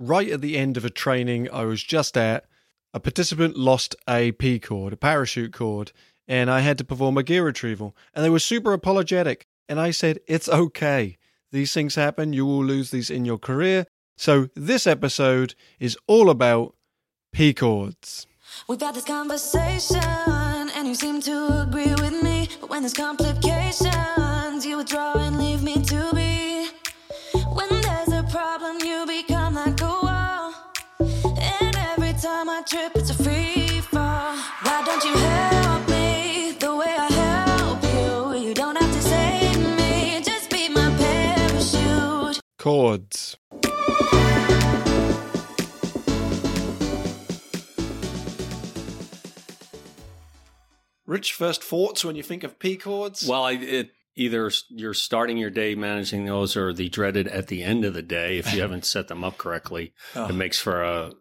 right at the end of a training I was just at, a participant lost a P cord, a parachute cord, and I had to perform a gear retrieval. And they were super apologetic. And I said, It's okay. These things happen. You will lose these in your career. So this episode is all about P cords. We've had this conversation, and you seem to agree with me. But when there's complications, you every trip, it's a free fall. Why don't you help me the way I help you? You don't have to save me, just be my parachute. Chords. Rich, first thoughts when you think of P cords? Well, I, it either you're starting your day managing those, or the dreaded at the end of the day if you haven't set them up correctly. Oh. It ah. makes for a,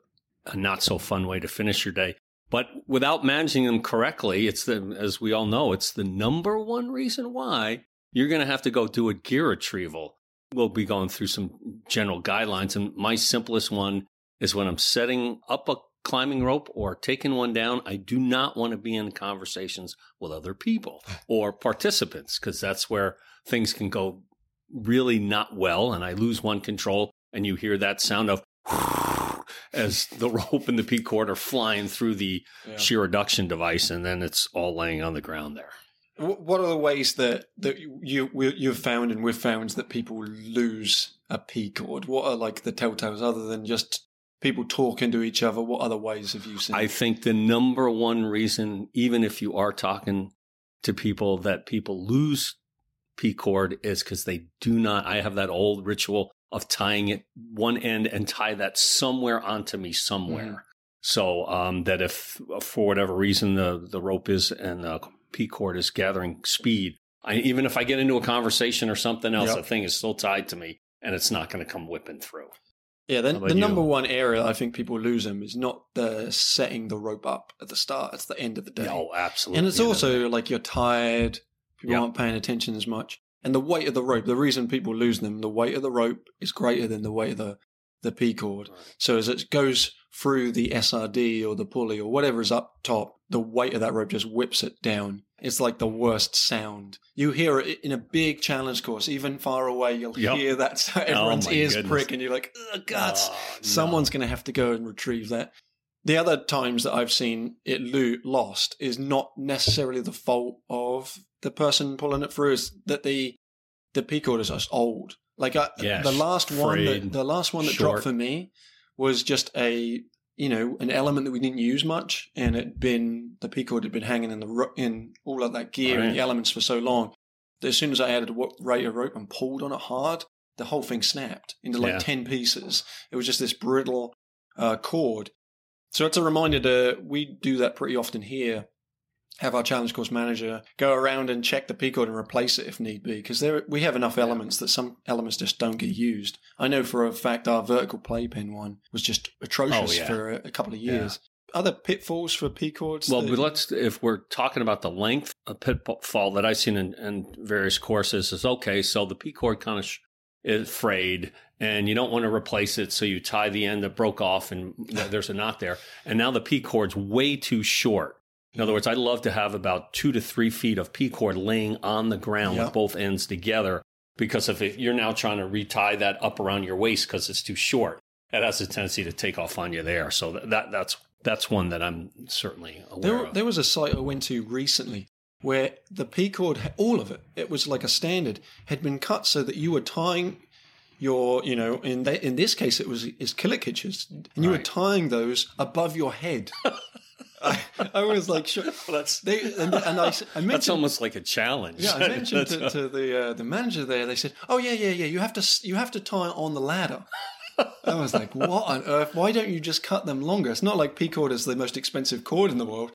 a not so fun way to finish your day. But without managing them correctly, it's the as we all know, it's the number one reason why you're going to have to go do a gear retrieval. We'll be going through some general guidelines, and my simplest one is when I'm setting up a climbing rope or taking one down, I do not want to be in conversations with other people or participants because that's where things can go really not well. And I lose one control, and you hear that sound of as the rope and the P cord are flying through the Yeah. shear reduction device, and then it's all laying on the ground there. What are the ways that that you you've found and we've found that people lose a P cord? What are like the telltales other than just people talking to each other? What other ways have you seen? I think the number one reason, even if you are talking to people, that people lose P cord is because they do not. I have that old ritual of tying it one end and tie that somewhere onto me somewhere. Mhm. So um, that if for whatever reason the the rope is and the P cord is gathering speed, I, even if I get into a conversation or something else, Yep. the thing is still tied to me and it's not going to come whipping through. yeah, then the number one area I think people lose them is not the setting the rope up at the start; it's the end of the day. Oh, absolutely. and it's know, also like you're tired, people Yep. aren't paying attention as much. And the weight of the rope, the reason people lose them, the weight of the rope is greater than the weight of the, the P cord. Right. So as it goes through the SRD or the pulley or whatever is up top, the weight of that rope just whips it down. It's like the worst sound. You hear it in a big challenge course, even far away. You'll Yep. hear that everyone's oh my ears goodness. prick, and you're like, "Ugh, guts." Oh, ah, no. Someone's going to have to go and retrieve that. The other times that I've seen it lo- lost is not necessarily the fault of the person pulling it through. Is that the the P cord is just old. Like I, Yeah, the last one, that, the last one that short. dropped for me was just a you know an element that we didn't use much, and it been the P cord had been hanging in the in all of that gear and the elements for so long. That as soon as I added a of rope and pulled on it hard, the whole thing snapped into like Yeah. 10 pieces. It was just this brittle uh, cord. So it's a reminder to, we do that pretty often here. Have our challenge course manager go around and check the P cord and replace it if need be, because there we have enough elements that some elements just don't get used. I know for a fact our vertical playpen one was just atrocious Oh, yeah. for a, a couple of years. Other pitfalls for P cords? Well, that- let's if we're talking about the length of pitfall that I've seen in, in various courses is okay. So the P cord kind of sh- is frayed, and you don't want to replace it, so you tie the end that broke off, and there's a knot there. And now the P cord's way too short. In other words, I'd love to have about two to three feet of P cord laying on the ground Yeah. with both ends together. Because if it, you're now trying to retie that up around your waist because it's too short, it has a tendency to take off on you there. So that, that that's that's one that I'm certainly aware There, of. there was a site I went to recently where the P cord, all of it, it was like a standard, had been cut so that you were tying your, you know, in they, in this case it was is killick hitches, and you were tying those above your head. I, I was like, sure. that's They, and, and I, I that's mentioned, almost like a challenge. yeah, I mentioned to, to the uh, the manager there. They said, "Oh yeah, yeah, yeah. You have to you have to tie it on the ladder." I was like, "What on earth? Why don't you just cut them longer?" It's not like P cord is the most expensive cord in the world.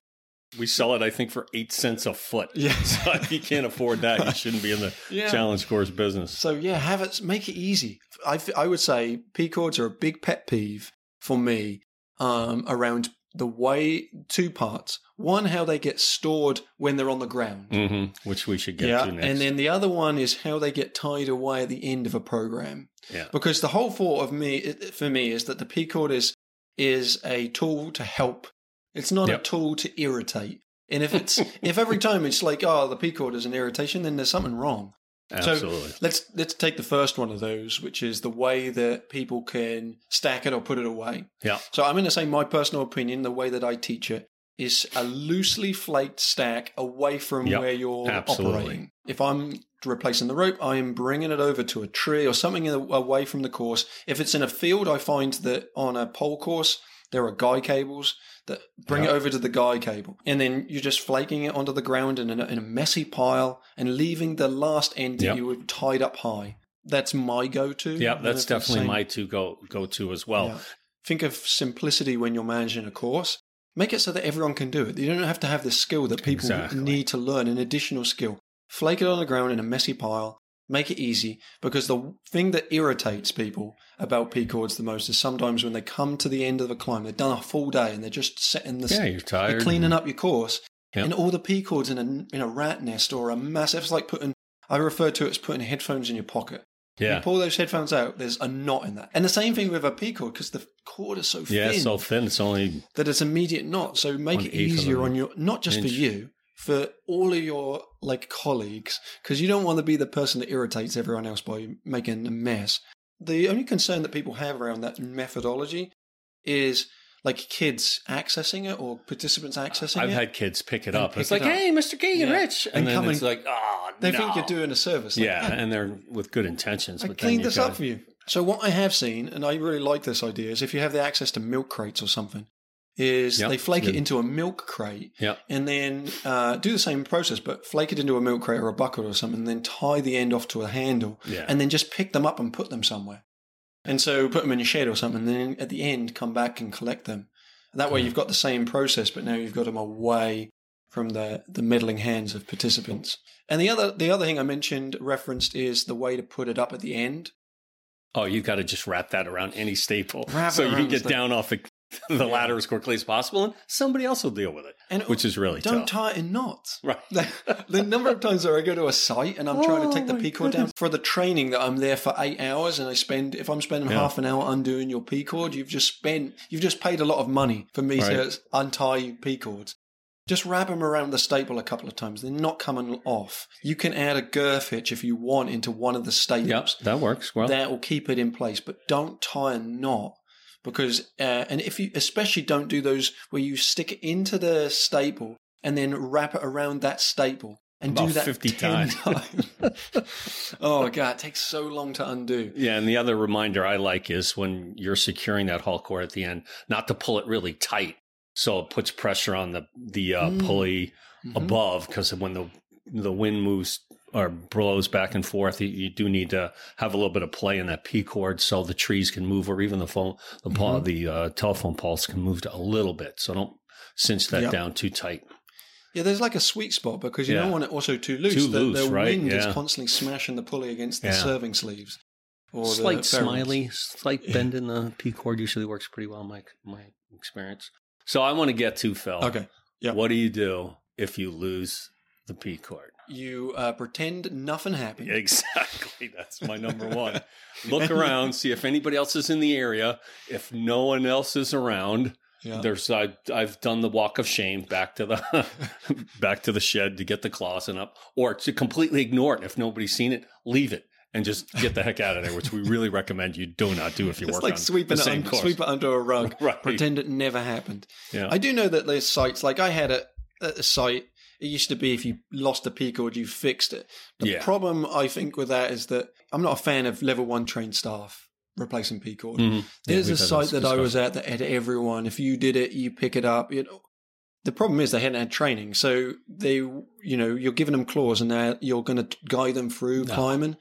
We sell it, I think, for eight cents a foot. Yeah. So if you can't afford that, you shouldn't be in the Yeah. challenge course business. So yeah, have it make it easy. I, I would say P cords are a big pet peeve for me um, around the way two parts. One, how they get stored when they're on the ground. hmm Which we should get yeah, to next. and then the other one is how they get tied away at the end of a program. yeah. Because the whole thought of me, for me, is that the P cord is is a tool to help. It's not Yep. a tool to irritate. And if it's if every time it's like, oh, the P cord is an irritation, then there's something wrong. Absolutely. So let's let's take the first one of those, which is the way that people can stack it or put it away. yeah. So I'm going to say my personal opinion, the way that I teach it, is a loosely flaked stack away from Yep, where you're absolutely. operating. If I'm replacing the rope, I am bringing it over to a tree or something away from the course. If it's in a field, I find that on a pole course, there are guy cables that bring Yep. it over to the guy cable. And then you're just flaking it onto the ground in a, in a messy pile and leaving the last end that Yep. you would tied up high. That's my go-to. Yeah, I don't know that's definitely my two go go to as well. yeah. Think of simplicity when you're managing a course. Make it so that everyone can do it. You don't have to have the skill that people Exactly. need to learn, an additional skill. Flake it on the ground in a messy pile. Make it easy because the thing that irritates people about P cords the most is sometimes when they come to the end of a climb, they've done a full day and they're just setting the Yeah, you're tired. you're cleaning up your course, Yep. and all the P chords in a in a rat nest or a massive. It's like putting. I refer to it as putting headphones in your pocket. Yeah. You pull those headphones out, there's a knot in that. And the same thing with a P cord because the cord is so Yeah, thin so thin. It's only that it's immediate knot. So make it easier on your not just for you, for all of your like colleagues, because you don't want to be the person that irritates everyone else by making a mess. The only concern that people have around that methodology is like kids accessing it or participants accessing it. I've had kids pick it up. pick It's like, up. hey, Mr. Keegan, Yeah. Rich, and, And then it's like, oh, they no. think you're doing a service. Like, yeah, "Ah, and they're with good intentions. I but cleaned this gotta- up for you. So what I have seen, and I really like this idea, is if you have the access to milk crates or something, is Yep, they flake it into a milk crate Yep. and then uh, do the same process, but flake it into a milk crate or a bucket or something, and then tie the end off to a handle, Yeah. and then just pick them up and put them somewhere. And so put them in your shed or something, and then at the end come back and collect them. That way you've got the same process, but now you've got them away from the, the meddling hands of participants. And the other the other thing I mentioned referenced is the way to put it up at the end. Oh, you've got to just wrap that around any staple, Wrap so you can get down off the, the Yeah. ladder as quickly as possible, and somebody else will deal with it, And which is really don't tough. tie it in knots. right. The, the number of times where I go to a site and I'm trying to Oh take the my P cord down for the training that I'm there for eight hours and I spend if I'm spending Yeah. half an hour undoing your P cord, you've just spent you've just paid a lot of money for me to Right. untie P cords. Just wrap them around the staple a couple of times. They're not coming off. You can add a girth hitch if you want into one of the staples. Yep, that works well. that will keep it in place, but don't tie a knot because, uh, and if you especially don't do those where you stick it into the staple and then wrap it around that staple and About do that 50 10 times. oh god, it takes so long to undo. Yeah, and the other reminder I like is when you're securing that haul cord at the end, not to pull it really tight, so it puts pressure on the the uh, Mm. pulley Mhm. above. Because when the the wind moves or blows back and forth, you, you do need to have a little bit of play in that P cord, so the trees can move, or even the phone, the paw, Mhm. the uh, telephone poles can move a little bit. So don't cinch that Yep. down too tight. Yeah, there's like a sweet spot because you Yeah. don't want it also too loose. Too the, loose, the right, wind is constantly smashing the pulley against the Yeah. serving sleeves. Or Slight smiley, slight Yeah. bend in the P cord usually works pretty well. My my experience. So I want to get to Phil. Okay. Yeah. What do you do if you lose the P cord? You uh, pretend nothing happened. Exactly. That's my number one. Look around, see if anybody else is in the area. If no one else is around, Yeah. there's I, I've done the walk of shame back to the back to the shed to get the closet up, or to completely ignore it. If nobody's seen it, leave it and just get the heck out of there. Which we really recommend you do not do if you It's work like on sweeping the it, same un- course. sweep it under a rug. Right. Pretend it never happened. Yeah. I do know that there's sites like I had a, at a site. It used to be if you lost a P cord, you fixed it. The Yeah. problem I think with that is that I'm not a fan of level one trained staff replacing P cord. Mhm. There's we've a site that I was at that had everyone. If you did it, you pick it up. You know, the problem is they hadn't had training, so they, you know, you're giving them claws, and now you're going to guide them through No. climbing.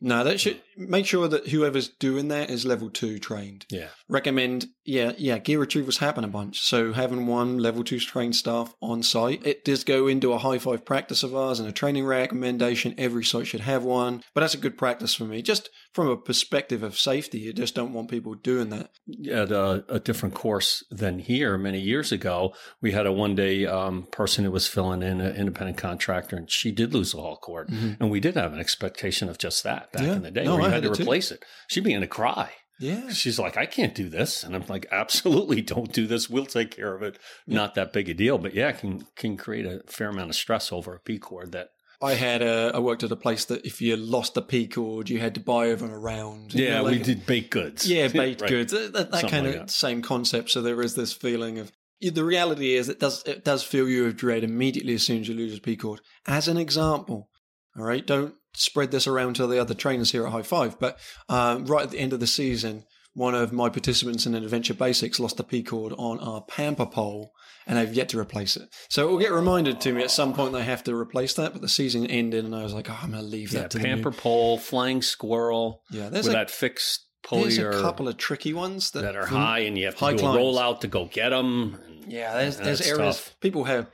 No, that should make sure that whoever's doing that is level two trained. Yeah. Recommend, yeah, yeah, gear retrievals happen a bunch. So having one level two trained staff on site, it does go into a high five practice of ours and a training recommendation. Every site should have one, but that's a good practice for me. Just from a perspective of safety, you just don't want people doing that. At a, a different course than here many years ago, we had a one day um, person who was filling in an independent contractor, and she did lose a haul cord. And we did have an expectation of just that back Mm-hmm. Yeah. in the day No, you had had to it too. replace it. She began to cry. Yeah. She's like, I can't do this. And I'm like, absolutely don't do this. We'll take care of it. Not that big a deal, but yeah, it can, can create a fair amount of stress over a P cord that, I had a, I worked at a place that if you lost a P cord, you had to buy them around. You yeah, know, we did baked goods. Yeah, baked Right. goods. That, that, kind like of that. same concept. So there is this feeling of the reality is it does it does fill you with dread immediately as soon as you lose a P cord. As an example, all right, don't spread this around to the other trainers here at High Five. But um, right at the end of the season, one of my participants in Adventure Basics lost a P cord on our Pamper pole, and they've yet to replace it. So it will get reminded to me at some point they have to replace that. But the season ended, and I was like, oh, I'm going to leave Yeah, that to the pamper pole, flying squirrel Yeah, there's with a, that fixed pulley there's a couple of tricky ones that, that are high and you have to do climbs. a rollout to go get them. Yeah, there's there's areas tough. people have.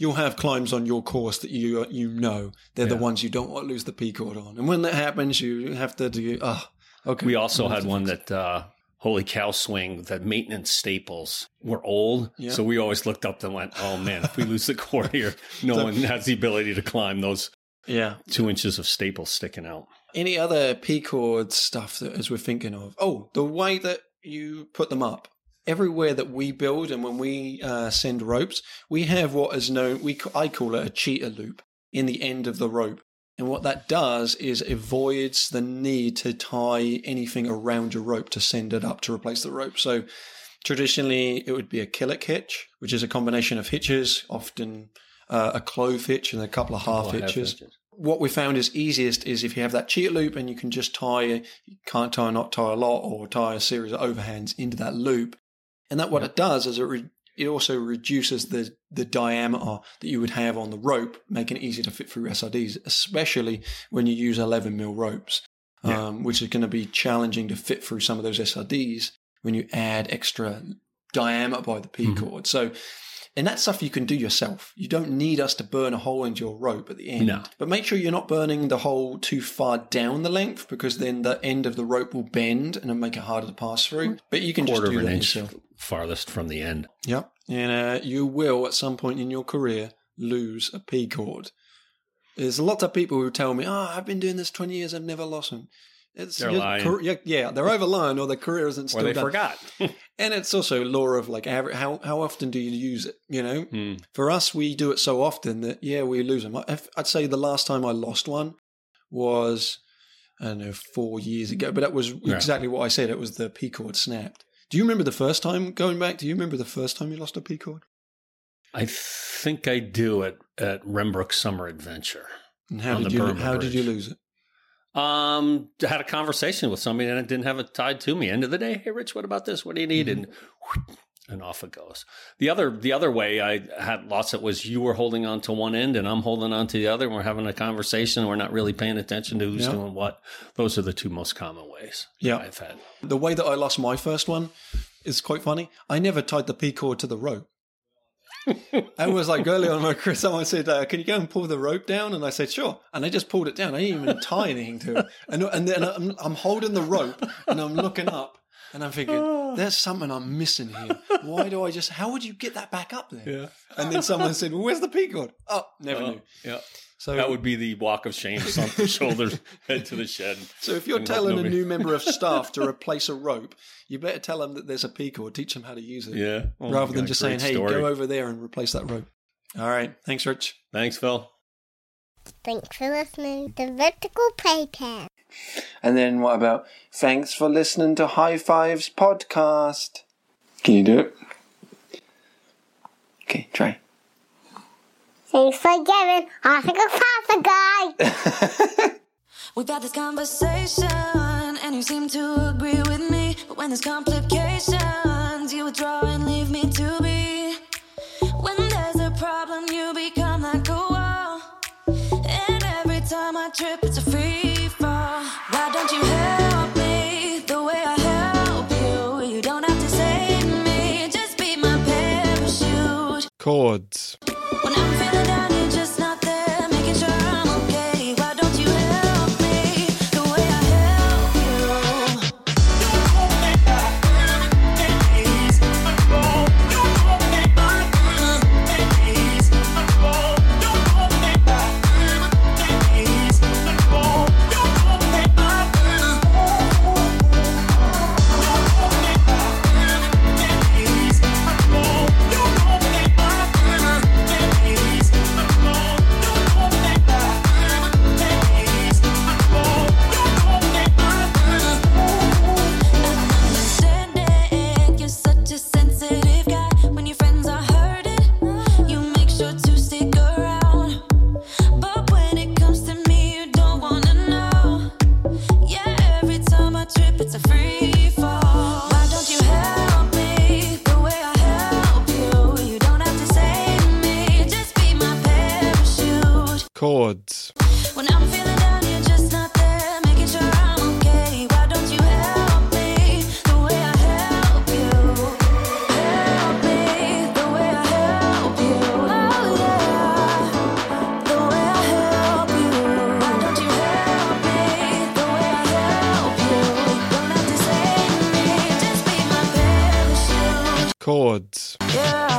You'll have climbs on your course that you you know they're the ones you don't want to lose the P cord on, and when that happens, you have to do. Oh, okay. We also had one that, uh, holy cow swing, that maintenance staples were old. Yeah. So we always looked up and went, oh man, if we lose the cord here, no one has the ability to climb those. Yeah. two inches of staples sticking out. Any other P cord stuff that as we're thinking of? Oh, the way that you put them up. Everywhere that we build and when we uh, send ropes, we have what is known. We I call it a cheetah loop in the end of the rope. And what that does is avoids the need to tie anything around your rope to send it up to replace the rope. So traditionally, it would be a killick hitch, which is a combination of hitches, often uh, a clove hitch and a couple of half Couple of half hitches. hitches. What we found is easiest is if you have that cheetah loop and you can just tie, you can't tie, not tie a lot, or tie a series of overhands into that loop. And that what Yeah. it does is it re- it also reduces the the diameter that you would have on the rope, making it easier to fit through SRDs, especially when you use 11 mil ropes, Yeah. um, which is going to be challenging to fit through some of those SRDs when you add extra diameter by the P Mhm. cord. So, and that stuff you can do yourself. You don't need us to burn a hole into your rope at the end. No. But make sure you're not burning the hole too far down the length because then the end of the rope will bend and it'll make it harder to pass through. But you can just do that inch yourself. farthest from the end. Yep. And uh, you will, at some point in your career, lose a P cord. There's a lot of people who tell me, oh, I've been doing this 20 years, I've never lost one. It's They're lying. car- yeah, they're overlying or their career isn't Or still they done. forgot. And it's also law of like average, how how often do you use it? You know, Hmm. for us, we do it so often that yeah, we lose them. I'd say the last time I lost one was I don't know four years ago, but that was Yeah. exactly what I said. It was the P cord snapped. Do you remember the first time going back? Do you remember the first time you lost a P cord? I think I do at, at Rembrook Summer Adventure. And how did you how did you lose it? Um, I had a conversation with somebody and it didn't have it tied to me. End of the day, hey Rich, what about this? What do you need? And and off it goes. The other the other way I had lots of was you were holding on to one end and I'm holding on to the other. And we're having a conversation. and We're not really paying attention to who's Yeah. doing what. Those are the two most common ways Yeah. I've had. The way that I lost my first one is quite funny. I never tied the P cord to the rope. I was like early on my career, someone said, uh, "Can you go and pull the rope down?" And I said, "Sure." And I just pulled it down. I didn't even tie anything to it. And, and then I'm, I'm holding the rope and I'm looking up and I'm thinking, "There's something I'm missing here. Why do I just? How would you get that back up there?" Yeah. And then someone said, "Well, where's the P cord?" Oh, never knew. yeah. So That would be the walk of shame, something shoulders, head to the shed. So if you're telling a new member of staff to replace a rope, you better tell them that there's a peak cord. Teach them how to use it. Yeah. Oh my rather than God, just saying, "Hey, story. go over there and replace that rope." All right, thanks, Rich. Thanks, Phil. Thanks for listening to Vertical Playcast. And then what about thanks for listening to High Fives podcast? Can you do it? Okay, try. Seems forgiven. I think a guy. We've had this conversation, and you seem to agree with me. But when there's complications, you withdraw and leave me to be. When there's a problem, you become like a wall. And every time I trip, it's a free fall. Why don't you help me. Chords. Chords. Yeah.